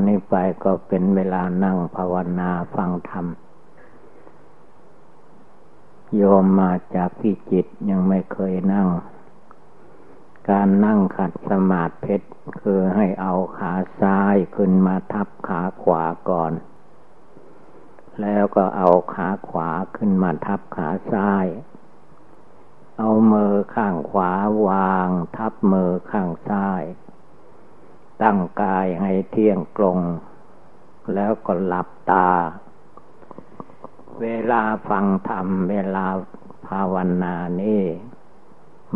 อนนี้ไปก็เป็นเวลานั่งภาวนาฟังธรรม โยมมาจากพิจิตยังไม่เคยนั่ง การนั่งขัดสมาธิเพชรคือให้เอาขาซ้ายขึ้นมาทับขาขวาก่อน แล้วก็เอาขาขวาขึ้นมาทับขาซ้าย เอามือข้างขวาวางทับมือข้างซ้าย ตั้งกายให้เที่ยงตรง แล้วก็หลับตา เวลาฟังธรรม เวลาภาวนานี่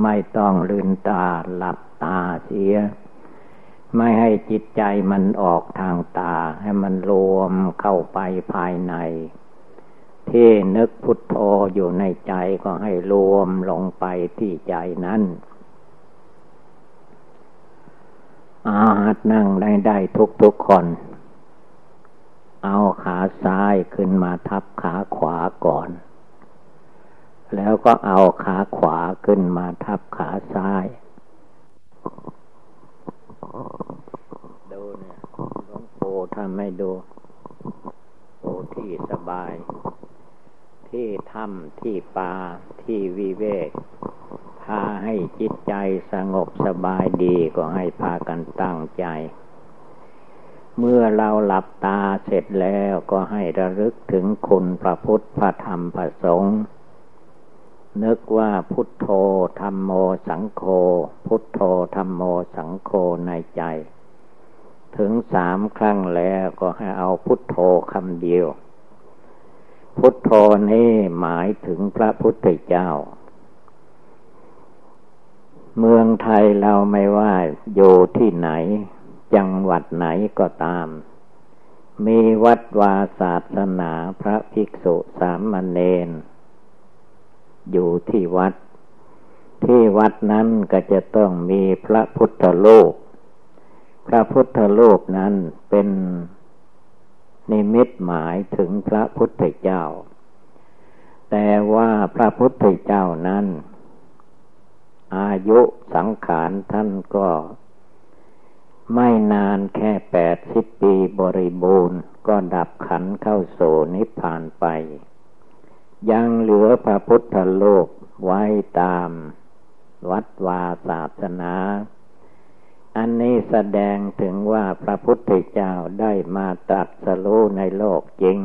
ไม่ต้องลืนตาหลับตาเสีย ไม่ให้จิตใจมันออกทางตา ให้มันรวมเข้าไปภายใน ที่นึกพุทโธอยู่ในใจก็ให้รวมลงไปที่ใจนั้น อาหัดนั่งได้ได้ทุกทุกคน เอาขาซ้ายขึ้นมาทับขาขวาก่อน แล้วก็เอาขาขวาขึ้นมาทับขาซ้าย ดูเนี่ยหลวงปู่ทำไม่ดูโอ้ที่สบาย ที่ถ้ำที่ป่าที่วิเวก พาให้จิตใจสงบสบายดีก็ให้พากันตั้งใจ เมื่อเราหลับตาเสร็จแล้วก็ให้ระลึกถึงคุณพระพุทธพระธรรมพระสงฆ์นึกว่าพุทโธธรรมโมสังโฆพุทโธธรรมโมสังโฆในใจ ถึงสามครั้งแล้วก็ให้เอาพุทโธคำเดียว พุทโธนี้หมายถึงพระพุทธเจ้า เมืองไทยเราไม่ว่าอยู่ที่ไหน จังหวัดไหนก็ตาม มีวัดวาศาสนาพระภิกษุสามเณรอยู่ที่วัด ที่วัดนั้นก็จะต้องมีพระพุทธโลก พระพุทธโลกนั้นเป็นนิมิตหมายถึงพระพุทธเจ้า แต่ว่าพระพุทธเจ้านั้น อายุสังขารท่านก็ ไม่นานแค่แปดสิบปีบริบูรณ์ ก็ดับขันเข้าโสนิพพานไป ยังเหลือพระพุทธโลกไว้ตามวัดวาศาสนา อันนี้แสดงถึงว่าพระพุทธเจ้าได้มาตัดสโลในโลกจริง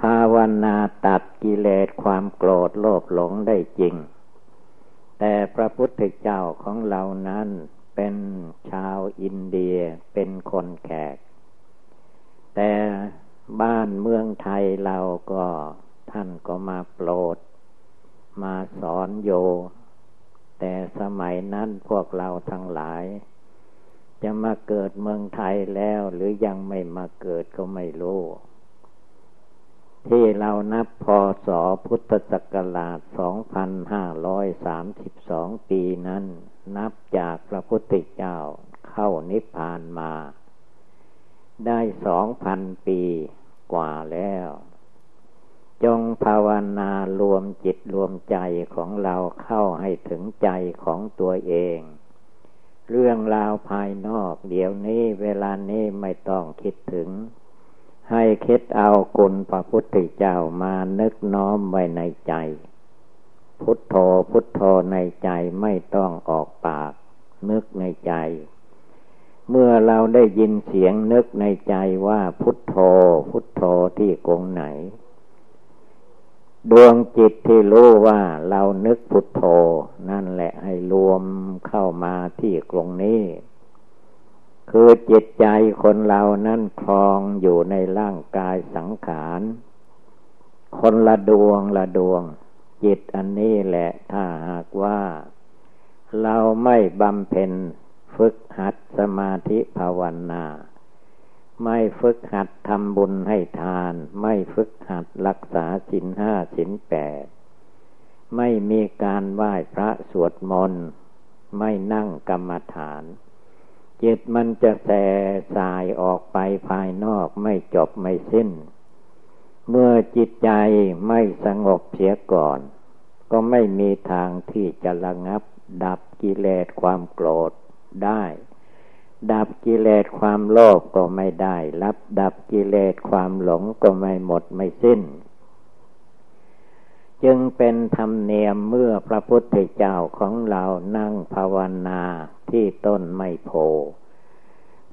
ภาวนาตัดกิเลสความโกรธโลภหลงได้จริง แต่พระพุทธเจ้าของเรานั้นเป็นชาวอินเดียเป็นคนแขก แต่บ้านเมืองไทยเราก็ท่านก็มาโปรด มาสอนโย แต่สมัยนั้นพวกเราทั้งหลาย จะมาเกิดเมืองไทยแล้วหรือยังไม่มาเกิดก็ไม่รู้ ที่เรานับพศพุทธศักราช 2532 ปีนั้น นับจากพระพุทธเจ้าเข้านิพพานมา ได้ 2,000 ปีกว่าแล้ว จงภาวนารวมจิตรวมใจของเราเข้าให้ถึงใจของตัวเอง เรื่องราวภายนอกเดี๋ยวนี้เวลานี้ไม่ต้องคิดถึง ให้คิดเอาคุณพระพุทธเจ้ามานึกน้อมไว้ในใจ พุทโธพุทโธในใจไม่ต้องออกปาก นึกในใจ เมื่อเราได้ยินเสียงนึกในใจว่าพุทโธ พุทโธที่กงไหน ดวงจิตที่รู้ว่าเรานึกพุทโธ นั่นแหละให้รวมเข้ามาที่กรงนี้ คือจิตใจคนเรานั่นคลองอยู่ในร่างกายสังขาร คนละดวงละดวง จิตอันนี้แหละถ้าหากว่า เราไม่บำเพ็ญฝึกหัดสมาธิภาวนา ไม่ฝึกหัดทำบุญให้ทาน ไม่ฝึกหัดรักษาสินห้าสินแปด ไม่มีการไหว้พระสวดมนต์ ไม่นั่งกรรมฐาน จิตมันจะแส่สายออกไปภายนอกไม่จบไม่สิ้น เมื่อจิตใจไม่สงบเสียก่อน ก็ไม่มีทางที่จะระงับ ดับกิเลสความโกรธได้ ดับกิเลสความโลภก็ไม่ได้ รับดับกิเลสความหลงก็ไม่หมดไม่สิ้น จึงเป็นธรรมเนียมเมื่อพระพุทธเจ้าของเรานั่งภาวนา ที่ต้นไมโพ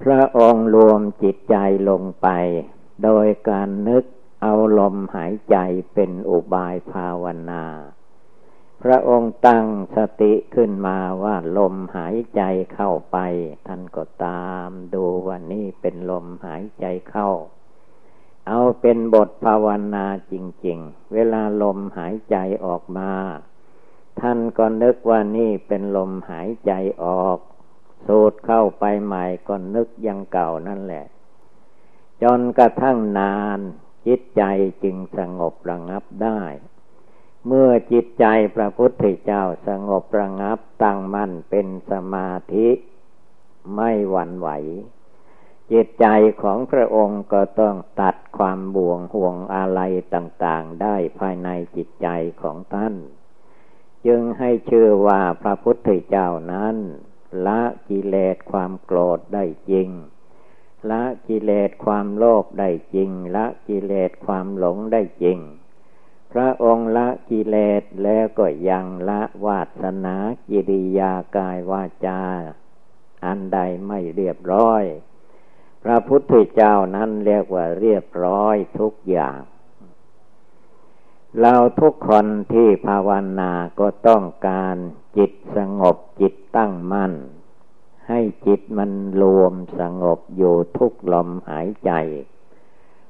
พระองค์รวมจิตใจลงไป โดยการนึกเอาลมหายใจเป็นอุบายภาวนา พระองค์ตั้งสติขึ้นมาว่าลมหายใจเข้าไป ท่านก็ตามดูว่านี่เป็นลมหายใจเข้า เอาเป็นบทภาวนาจริง ๆ เวลาลมหายใจออกมา ท่านก็นึกว่านี่เป็นลมหายใจออก สูดเข้าไปใหม่ก็นึกยังเก่านั่นแหละ จนกระทั่งนานจิตใจจึงสงบระงับได้ เมื่อจิตใจพระพุทธเจ้าสงบระงับตั้งมั่นเป็นสมาธิ ไม่หวั่นไหว จิตใจของพระองค์ก็ต้องตัดความบ่วงห่วงอะไรต่างๆ ได้ภายในจิตใจของท่าน จึงให้ชื่อว่าพระพุทธเจ้านั้น ละกิเลสความโกรธได้จริง ละกิเลสความโลภได้จริง ละกิเลสความหลงได้จริง พระองค์ละกิเลสแล้วก็ยังละวาสนากิริยากายวาจา อันใดไม่เรียบร้อย พระพุทธเจ้านั้นเรียกว่าเรียบร้อยทุกอย่าง เราทุกคนที่ภาวนาก็ต้องการจิตสงบจิตตั้งมั่น ให้จิตมันรวมสงบอยู่ทุกลมหายใจ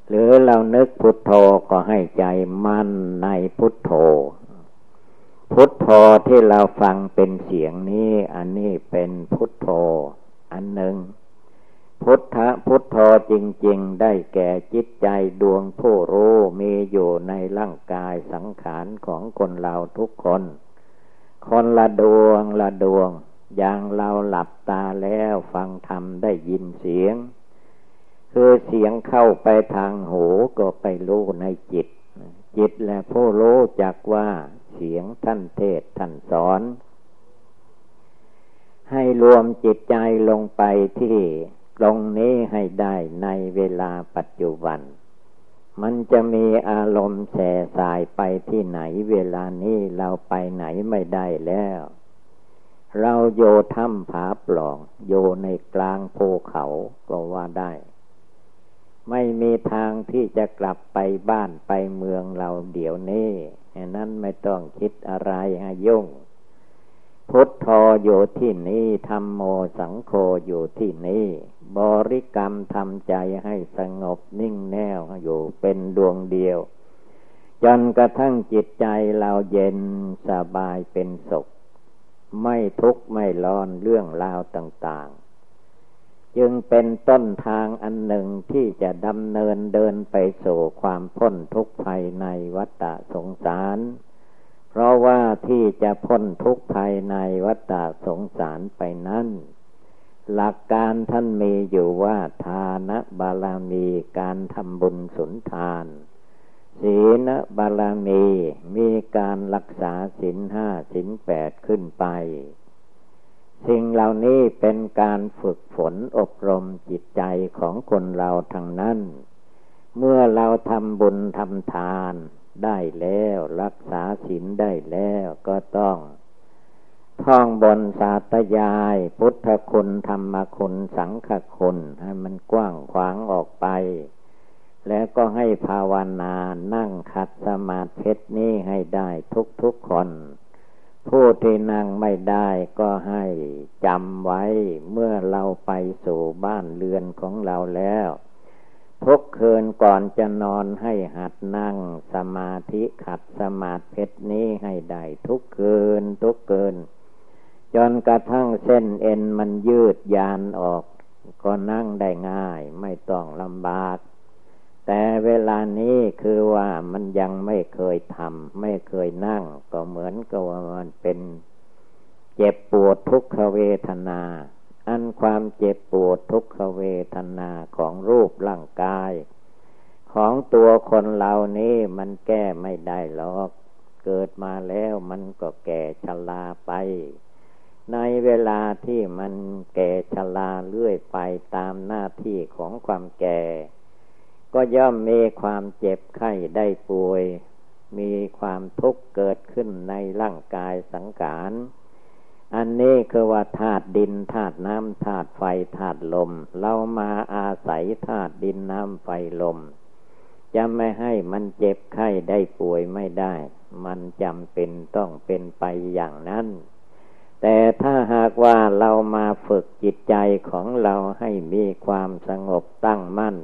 หรือเรานึกพุทโธก็ให้ใจมั่นในพุทโธ พุทโธที่เราฟังเป็นเสียงนี้ อันนี้เป็นพุทโธ อันหนึ่ง พุทธพุทโธจริง ๆ ได้แก่จิตใจดวงผู้รู้มีอยู่ในร่างกายสังขารของคนเราทุกคน คนละดวงละดวง อย่างเราหลับตาแล้วฟังธรรมได้ยินเสียง คือเสียงเข้าไปทางหูก็ไปรู้ในจิต จิตและผู้รู้จักว่าเสียงท่านเทศท่านสอน ให้รวมจิตใจลงไปที่ ตรงนี้ให้ได้ในเวลาปัจจุบัน มันจะมีอารมณ์แส่สายไปที่ไหนเวลานี้เราไปไหนไม่ได้แล้ว เราโยถ้ำผาปล่อง โยในกลางภูเขาก็ว่าได้ ไม่มีทางที่จะกลับไปบ้านไปเมืองเราเดี๋ยวนี้นั้นไม่ต้องคิดอะไรให้ยุ่งพุทโธอยู่ที่นี้ธรรมโมสังโฆอยู่ที่นี้ บริกรรมทำใจให้สงบนิ่งแน่วอยู่เป็นดวงเดียว จนกระทั่งจิตใจเราเย็นสบายเป็นสุข ไม่ทุกข์ไม่ร้อนเรื่องราวต่าง ๆ จึงเป็นต้นทางอันหนึ่งที่จะดำเนินเดินไปสู่ความพ้นทุกข์ภายในวัฏสงสารเพราะว่าที่จะพ้นทุกข์ภายในวัฏสงสารไปนั้น หลักการท่านมีอยู่ว่าทานบาลามีการทำบุญสุนทาน ศีลบาลามีมีการรักษาศีลห้าศีลแปดขึ้นไป สิ่งเหล่านี้เป็นการฝึกฝนอบรมจิตใจของคนเราทางนั้น เมื่อเราทำบุญทำทานได้แล้วรักษาศีลได้แล้วก็ต้อง ท่องบนสาตยาย พุทธคุณธรรมคุณ สังฆคุณ ให้มันกว้างขวางออกไป แล้วก็ให้ภาวนานั่งขัดสมาธินี้ให้ได้ทุกๆคน ผู้ที่นั่งไม่ได้ก็ให้จำไว้เมื่อเราไปสู่บ้านเรือนของเราแล้วทุกคืนก่อนจะนอนให้หัดนั่งสมาธิขัดสมาธินี้ให้ได้ทุกคืนทุกคืน จนกระทั่งเส้นเอ็นมันยืดยานออก ก็นั่งได้ง่ายไม่ต้องลำบาก แต่เวลานี้คือว่ามันยังไม่เคยทำไม่เคยนั่ง ก็เหมือนกับว่ามันเป็นเจ็บปวดทุกขเวทนา อันความเจ็บปวดทุกขเวทนาของรูปร่างกาย ของตัวคนเรานี้มันแก้ไม่ได้หรอก เกิดมาแล้วมันก็แก่ชราไป ในเวลาที่มันแก่ชราเลื่อยไปตามหน้าที่ของความแก่ ก็ย่อมมีความเจ็บไข้ได้ป่วย มีความทุกข์เกิดขึ้นในร่างกายสังขาร อันนี้คือว่าธาตุดินธาตุน้ำธาตุไฟธาตุลม เรามาอาศัยธาตุดินน้ำไฟลม จะไม่ให้มันเจ็บไข้ได้ป่วยไม่ได้ มันจำเป็นต้องเป็นไปอย่างนั้น แต่ถ้าหากว่าเรามาฝึกจิตใจของเราให้มีความสงบตั้งมั่น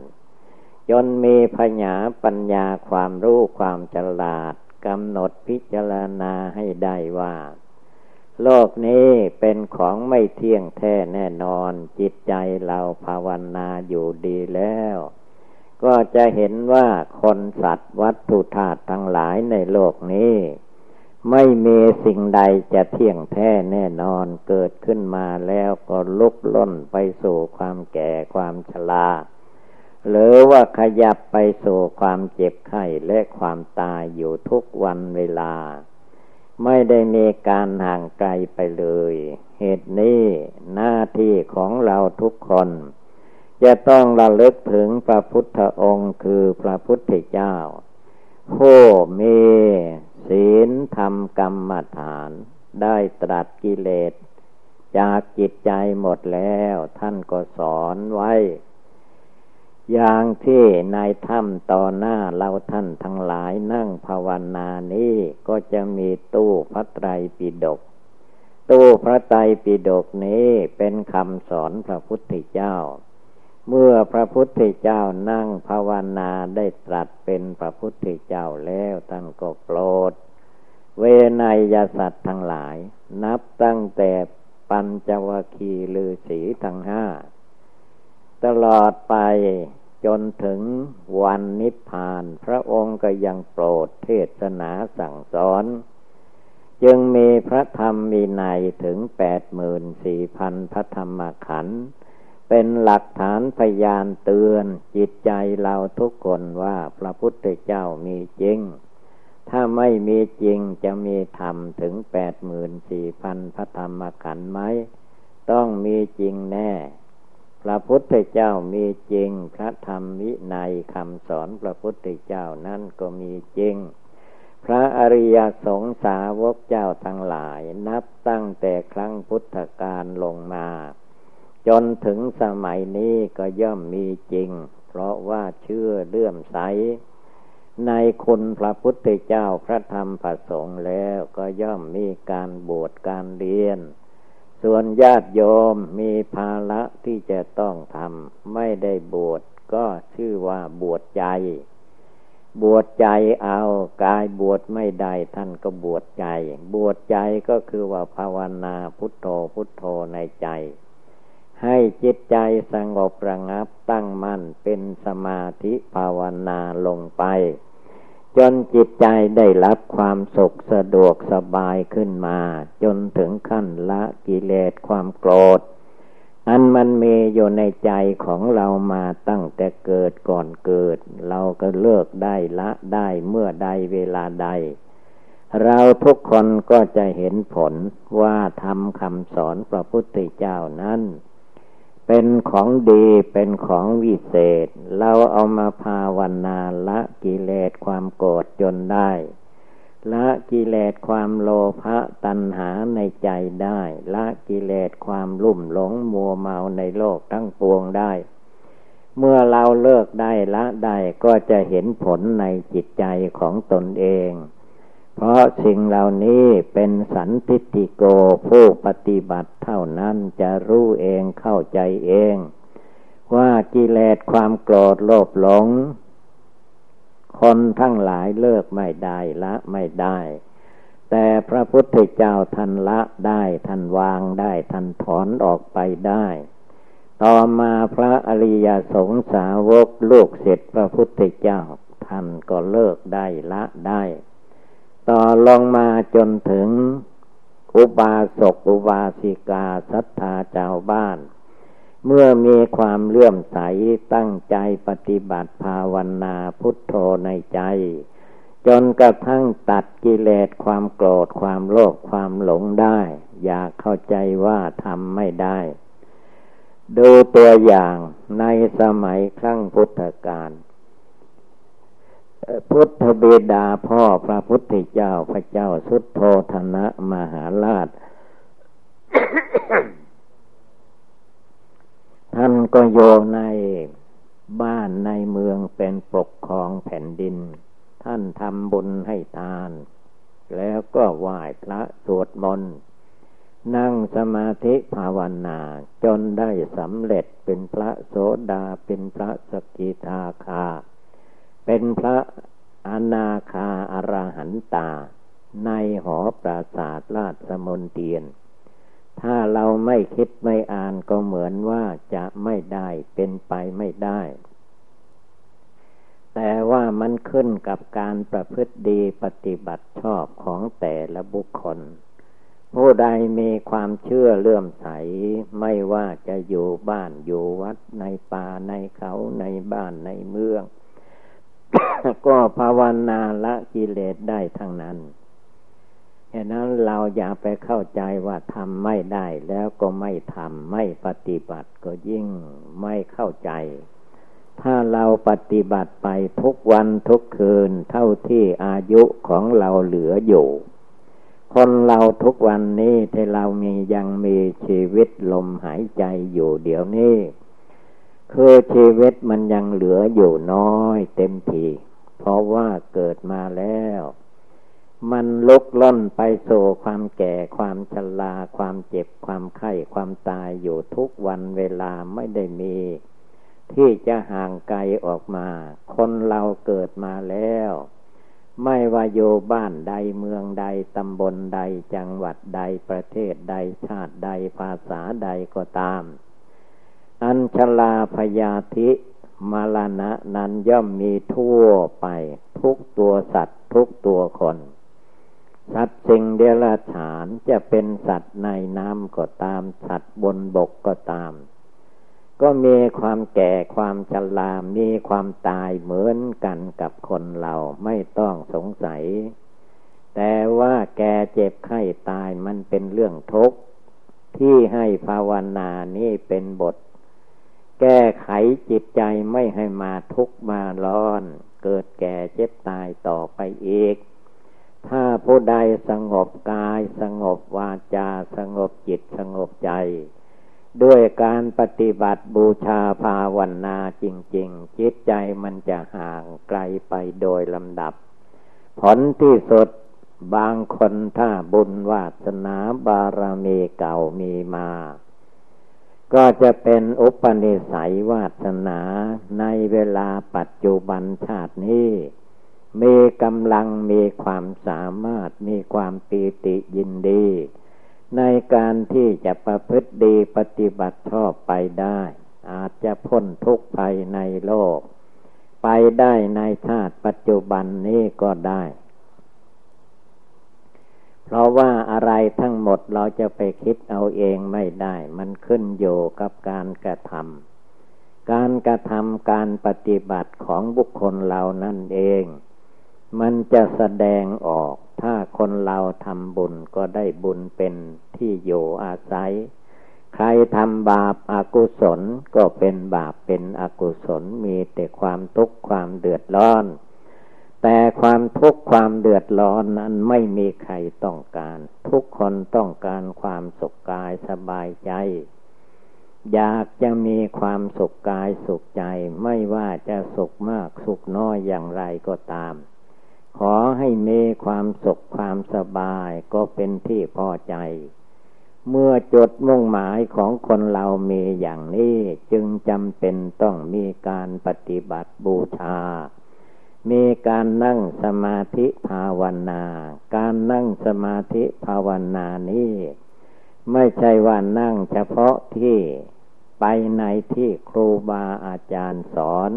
จนมีพญาปัญญาความรู้ความฉลาดกำหนดพิจารณาให้ได้ว่า โลกนี้เป็นของไม่เที่ยงแท้แน่นอน จิตใจเราภาวนาอยู่ดีแล้ว ก็จะเห็นว่าคนสัตว์วัตถุธาตุทั้งหลายในโลกนี้ ไม่มีสิ่งใดจะเที่ยงแท้แน่นอนเกิดขึ้นมาแล้วก็ลุกล้นไปสู่ความแก่ความชราหรือว่าขยับไปสู่ความเจ็บไข้และความตายอยู่ทุกวันเวลา ไม่ได้มีการห่างไกลไปเลย เหตุนี้หน้าที่ของเราทุกคน จะต้องระลึกถึงพระพุทธองค์คือพระพุทธเจ้า ผู้มีศีลธรรมกรรมฐาน ได้ตรัสกิเลส จากจิตใจหมดแล้ว ท่านก็สอนไว้ อย่างที่ในถ้ำต่อหน้าเราท่านทั้งหลายนั่งภาวนานี้ก็จะมีตู้พระไตรปิฎกตู้พระไตรปิฎกนี้เป็นคำสอนพระพุทธเจ้า เมื่อพระพุทธเจ้านั่งภาวนาได้ตรัสเป็นพระพุทธเจ้าแล้วท่านก็โปรด เวนยสัตว์ทั้งหลาย นับตั้งแต่ปัญจวคีลือสีทั้งห้า ตลอดไปจนถึงวันนิพพาน พระองค์ก็ยังโปรดเทศนาสั่งสอน จึงมีพระธรรมมีในถึงแปดหมื่นสี่พันพระธรรมขันธ์ เป็นหลักฐานพยานเตือนจิตใจเราทุกคนว่าพระพุทธเจ้ามีจริง ถ้าไม่มีจริงจะมีธรรมถึงแปดหมื่นสี่พันพระธรรมขันธ์ไหม ต้องมีจริงแน่ พระพุทธเจ้ามีจริง พระธรรมวินัยคำสอนพระพุทธเจ้านั้นก็มีจริง พระอริยสงสาวกเจ้าทั้งหลายนับตั้งแต่ครั้งพุทธกาลลงมา จนถึงสมัยนี้ก็ย่อมมีจริง เพราะว่าเชื่อเลื่อมใส ในคุณพระพุทธเจ้าพระธรรมพระสงฆ์แล้วก็ย่อมมีการบวชการเรียน ส่วนญาติโยมมีภาระที่จะต้องทำไม่ได้บวชก็ชื่อว่าบวชใจ บวชใจเอากายบวชไม่ได้ท่านก็บวชใจ บวชใจก็คือว่าภาวนาพุทโธพุทโธในใจ ให้จิตใจสงบระงับตั้งมั่นเป็นสมาธิภาวนาลงไป จนจิตใจได้รับความสุขสะดวกสบายขึ้นมา จนถึงขั้นละกิเลสความโกรธ อันมันมีอยู่ในใจของเรามาตั้งแต่เกิดก่อนเกิด เราก็เลิกได้ละได้เมื่อใดเวลาใดเราทุกคนก็จะเห็นผลว่าทำคำสอนพระพุทธเจ้านั้น เป็นของดีเป็นของวิเศษ เราเอามาภาวนาละกิเลสความโกรธจนได้ ละกิเลสความโลภะตัณหาในใจได้ ละกิเลสความลุ่มหลงมัวเมาในโลกทั้งปวงได้ เมื่อเราเลิกได้ละได้ก็จะเห็นผลในจิตใจของตนเอง เพราะสิ่งเหล่านี้เป็นสันติติโกผู้ปฏิบัติเท่านั้นจะรู้เองเข้าใจเอง ว่ากิเลสความโกรธโลภหลง คนทั้งหลายเลิกไม่ได้ละไม่ได้ แต่พระพุทธเจ้าท่านละได้ท่านวางได้ท่านถอนออกไปได้ต่อมาพระอริยสงสาวกลูกเสร็จพระพุทธเจ้า ท่านก็เลิกได้ละได้ ต่อลงมาจนถึงอุบาสกอุบาสิกาศรัทธาเจ้าบ้าน เมื่อมีความเลื่อมใสตั้งใจปฏิบัติภาวนาพุทโธในใจ จนกระทั่งตัดกิเลสความโกรธความโลภความหลงได้ อยากเข้าใจว่าทำไม่ได้ ดูตัวอย่างในสมัยครั้งพุทธกาล พุทธเบดาพ่อพระพุทธเจ้าพระเจ้าสุดโทธนะมหาราช ท่านก็โยในบ้านในเมืองเป็นปกครองแผ่นดิน ท่านทำบุญให้ทาน แล้วก็ไหว้พระสวดมนต์นั่งสมาธิภาวนา จนได้สำเร็จเป็นพระโสดาเป็นพระสกิทาคา เป็นพระอนาคาอรหันตา ในหอปราศาสตร์ราชมนเตียน ถ้าเราไม่คิดไม่อ่านก็เหมือนว่าจะไม่ได้เป็นไปไม่ได้ แต่ว่ามันขึ้นกับการประพฤติดีปฏิบัติชอบของแต่ละบุคคล ผู้ใดมีความเชื่อเลื่อมใส ไม่ว่าจะอยู่บ้านอยู่วัดในป่าในเขาในบ้านในเมือง ก็ภาวนาละกิเลสได้ทั้งนั้นฉะนั้นเราอย่าไปเข้าใจว่าทำไม่ได้ แล้วก็ไม่ทำไม่ปฏิบัติก็ยิ่งไม่เข้าใจ ถ้าเราปฏิบัติไปทุกวันทุกคืน เท่าที่อายุของเราเหลืออยู่ คนเราทุกวันนี้ที่เรามียังมีชีวิตลมหายใจอยู่เดี๋ยวนี้ คือชีวิตมันยังเหลืออยู่น้อยเต็มที เพราะว่าเกิดมาแล้ว มันลุกล่นไปสู่ความแก่ความชราความเจ็บความไข้ความตายอยู่ทุกวันเวลาไม่ได้มี ที่จะห่างไกลออกมา คนเราเกิดมาแล้ว ไม่ว่าอยู่บ้านใดเมืองใดตำบลใดจังหวัดใดประเทศใดชาติใดภาษาใดก็ตาม อัญชลาพยาธิมาลณะนั้นย่อมมีทั่วไป ทุกตัวสัตว์ทุกตัวคน สัตว์สิ่งเดรัจฉานจะเป็นสัตว์ในน้ำก็ตาม สัตว์บนบกก็ตาม ก็มีความแก่ความชรามีความตายเหมือนกันกับคนเราไม่ต้องสงสัย แต่ว่าแก่เจ็บไข้ตายมันเป็นเรื่องทุกข์ที่ให้ภาวนานี่เป็นบท แก้ไขจิตใจไม่ให้มาทุกข์มาร้อน เกิดแก่เจ็บตายต่อไปอีก ถ้าผู้ใดสงบกายสงบวาจาสงบจิตสงบใจ ด้วยการปฏิบัติบูชาภาวนาจริง ๆ จิตใจมันจะห่างไกลไปโดยลำดับ ผลที่สุดบางคนถ้าบุญวาสนาบารมีเก่ามีมา ก็จะเป็นอุปนิสัยวาสนาในเวลาปัจจุบันชาตินี้ มีกำลังมีความสามารถมีความปีติยินดี ในการที่จะประพฤติดีปฏิบัติชอบไปได้ อาจจะพ้นทุกข์ภัยในโลก ไปได้ในชาติปัจจุบันนี้ก็ได้ เพราะว่าอะไรทั้งหมดเราจะไปคิดเอาเองไม่ได้ มันขึ้นอยู่กับการกระทำการกระทำการปฏิบัติของบุคคลเรานั่นเอง มันจะแสดงออก ถ้าคนเราทำบุญก็ได้บุญเป็นที่อยู่อาศัย ใครทำบาปอากุศลก็เป็นบาปเป็นอกุศลมีแต่ความทุกข์ความเดือดร้อน แต่ความทุกข์ความเดือดร้อนนั้นไม่มีใครต้องการ ทุกคนต้องการความสุขกายสบายใจ อยากจะมีความสุขกายสุขใจ ไม่ว่าจะสุขมากสุขน้อยอย่างไรก็ตาม ขอให้มีความสุขความสบายก็เป็นที่พอใจ เมื่อจุดมุ่งหมายของคนเรามีอย่างนี้จึงจำเป็นต้องมีการปฏิบัติบูชา มีการนั่งสมาธิภาวนา การนั่งสมาธิภาวนานี้ ไม่ใช่ว่านั่งเฉพาะที่ไปในที่ครูบาอาจารย์สอน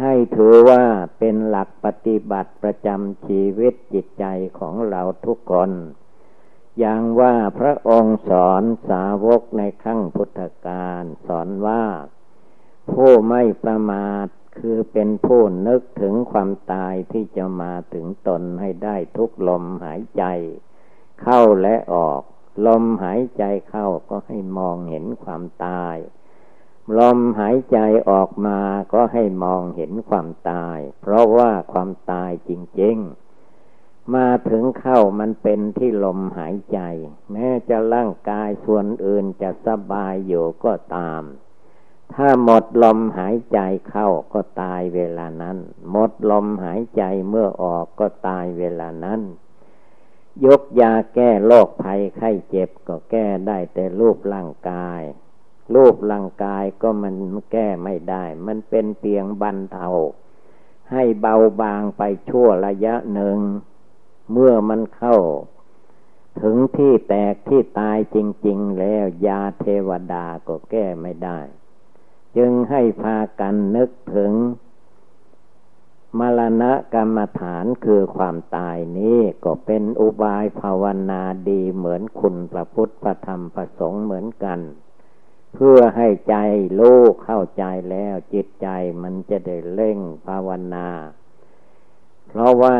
ให้ถือว่าเป็นหลักปฏิบัติประจำชีวิตจิตใจของเราทุกคน อย่างว่าพระองค์สอนสาวกในขั้งพุทธกาลสอนว่า ผู้ไม่ประมาท คือเป็นผู้นึกถึงความตายที่จะมาถึงตนให้ได้ทุกลมหายใจ เข้าและออก ลมหายใจเข้าก็ให้มองเห็นความตาย ลมหายใจออกมาก็ให้มองเห็นความตาย เพราะว่าความตายจริงๆ มาถึงเข้ามันเป็นที่ลมหายใจ แม้จะร่างกายส่วนอื่นจะสบายอยู่ก็ตาม ถ้าหมดลมหายใจเข้าก็ตายเวลานั้น หมดลมหายใจเมื่อออกก็ตายเวลานั้น ยกยาแก้โรคภัยไข้เจ็บก็แก้ได้แต่รูปร่างกาย รูปร่างกายก็มันแก้ไม่ได้ มันเป็นเพียงบันเทาให้เบาบางไปชั่วระยะหนึ่ง เมื่อมันเข้า ถึงที่แตกที่ตายจริง ๆ แล้วยาเทวดาก็แก้ไม่ได้ จึงให้พากันนึกถึง มรณะกรรมฐานคือความตายนี้ก็เป็นอุบายภาวนาดีเหมือนคุณพระพุทธพระธรรมพระสงฆ์เหมือนกัน เพื่อให้ใจโลกเข้าใจแล้วจิตใจมันจะได้เร่งภาวนา เพราะว่า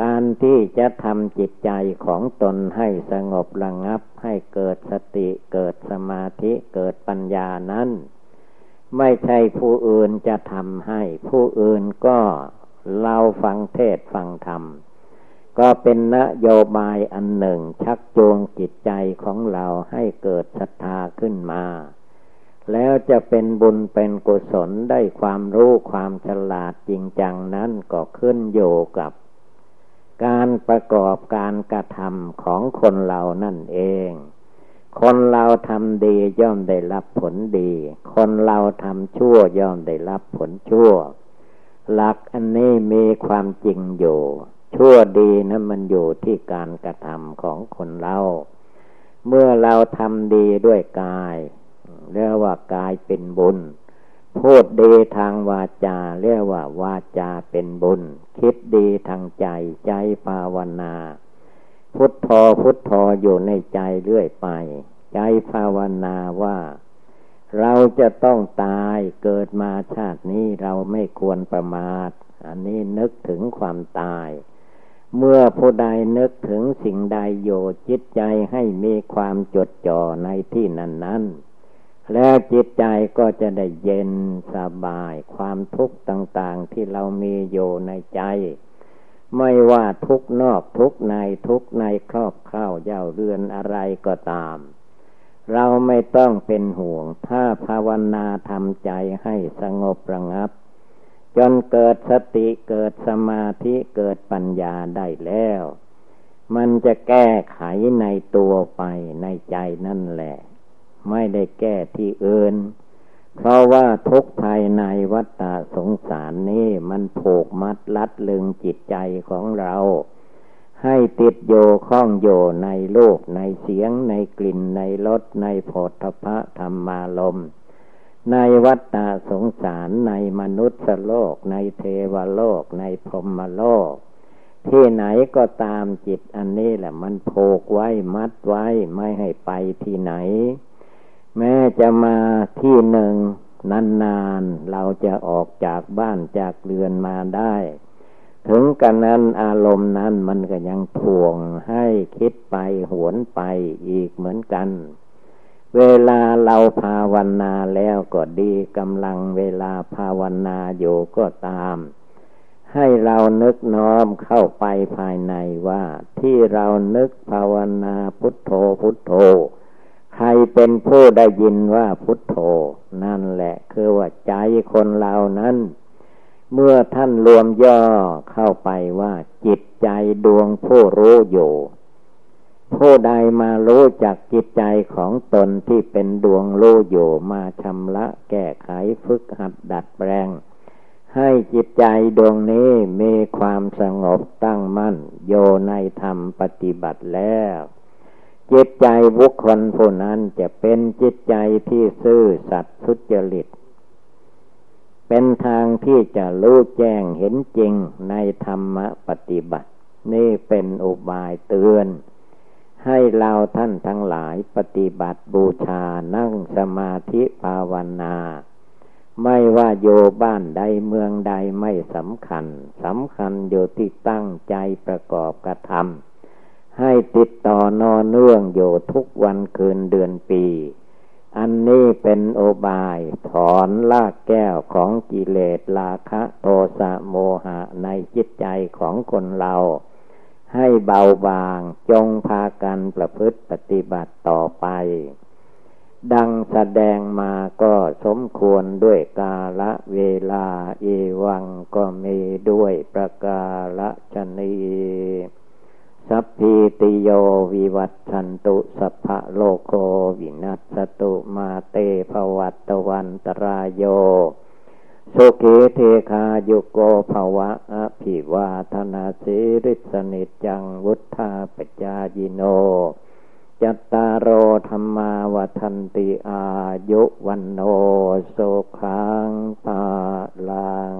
การที่จะทำจิตใจของตนให้สงบระงับให้เกิดสติเกิดสมาธิเกิดปัญญานั้น ไม่ใช่ผู้อื่นจะทำให้ ผู้อื่นก็เราฟังเทศฟังธรรม ก็เป็นนโยบายอันหนึ่งชักจูงจิตใจของเราให้เกิดศรัทธาขึ้นมา แล้วจะเป็นบุญเป็นกุศลได้ความรู้ความฉลาดจริงจังนั้นก็ขึ้นอยู่กับ การประกอบการกระทำของคนเรานั่นเอง คนเราทำดีย่อมได้รับผลดี คนเราทำชั่วย่อมได้รับผลชั่ว หลักอันนี้มีความจริงอยู่ ชั่วดีนะมันอยู่ที่การกระทำของคนเรา เมื่อเราทำดีด้วยกายเรียกว่ากายเป็นบุญ พูดดีทางวาจาเรียกว่าวาจาเป็นบุญ คิดดีทางใจใจภาวนา พุทโธพุทโธอยู่ในใจเรื่อยไป ใจภาวนาว่า เราจะต้องตายเกิดมาชาตินี้เราไม่ควรประมาท อันนี้นึกถึงความตาย เมื่อผู้ใดนึกถึงสิ่งใดโยจิตใจให้มีความจดจ่อในที่นั้นนั้นแล้วจิตใจก็จะได้เย็นสบาย ความทุกข์ต่าง ๆที่เรามีอยู่ในใจ ไม่ว่าทุกนอกทุกในทุกในครอบข้าวเย่าเรือนอะไรก็ตาม เราไม่ต้องเป็นห่วง ถ้าภาวนาทำใจให้สงบระงับ จนเกิดสติเกิดสมาธิเกิดปัญญาได้แล้ว มันจะแก้ไขในตัวไปในใจนั่นแหละ ไม่ได้แก้ที่อื่น เพราะว่าทุกภายในวัฏสงสารนี้มันผูกมัดลัดลึงจิตใจของเรา ให้ติดโยข้องโยในโลกในเสียงในกลิ่นในรสในโผฏฐพะธรรมารมในวัฏสงสารในมนุษย์โลก ในเทวโลก ในพรหมโลก ที่ไหนก็ตามจิตอันนี้แหละมันผูกไว้มัดไว้ไม่ให้ไปที่ไหน แม้จะมาที่หนึ่งนานๆ เราจะออกจากบ้านจากเรือนมาได้ ถึงกันนั้นอารมณ์นั้นมันก็ยังทวงให้คิดไปหวนไปอีกเหมือนกัน เวลาเราภาวนาแล้วก็ดีกำลังเวลาภาวนาอยู่ก็ตาม ให้เรานึกน้อมเข้าไปภายในว่า ที่เรานึกภาวนาพุทโธพุทโธ ครเป็นผู้ได้ยินว่าพุทโธ นั่นแหละ คือว่าใจคนเรานั้น เมื่อท่านรวมย่อเข้าไปว่า จิตใจดวงผู้รู้อยู่ ผู้ใดมารู้จักจิตใจของตนที่เป็นดวงรู้อยู่มาชำระแก้ไขฝึกหัดดัดแปลง ให้จิตใจดวงนี้มีความสงบตั้งมั่น โยในธรรมปฏิบัติแล้ว จิตใจบุคคลผู้นั้นจะเป็นจิตใจที่ซื่อสัตย์สุจริต เป็นทางที่จะรู้แจ้งเห็นจริงในธรรมปฏิบัติ นี่เป็นอุบายเตือน ให้เราท่านทั้งหลายปฏิบัติบูชานั่งสมาธิภาวนา ไม่ว่าโยบ้านใดเมืองใดไม่สำคัญสำคัญอยู่ที่ตั้งใจประกอบกระทำ ให้ติดต่อนอเนื่องอยู่ทุกวันคืนเดือนปี อันนี้เป็นโอบายถอนลากแก้วของกิเลสราคะโทสะโมหะในจิตใจของคนเรา ให้เบาบางจงพากันประพฤติปฏิบัติต่อไป ดังแสดงมาก็สมควรด้วยกาละเวลาเอวังก็มีด้วยประกาละชนี สัพพิติโยวิวัตชันตุสัพพะโลโกวินัสตุมาเตภวัตวันตรายโยสุเกเทคาโยโกภวะอภิวาธนาสิริสนิจังวุธาปจายิโน จัตตารโอธรรมาวันติอายุวันโนสุขังปาลัง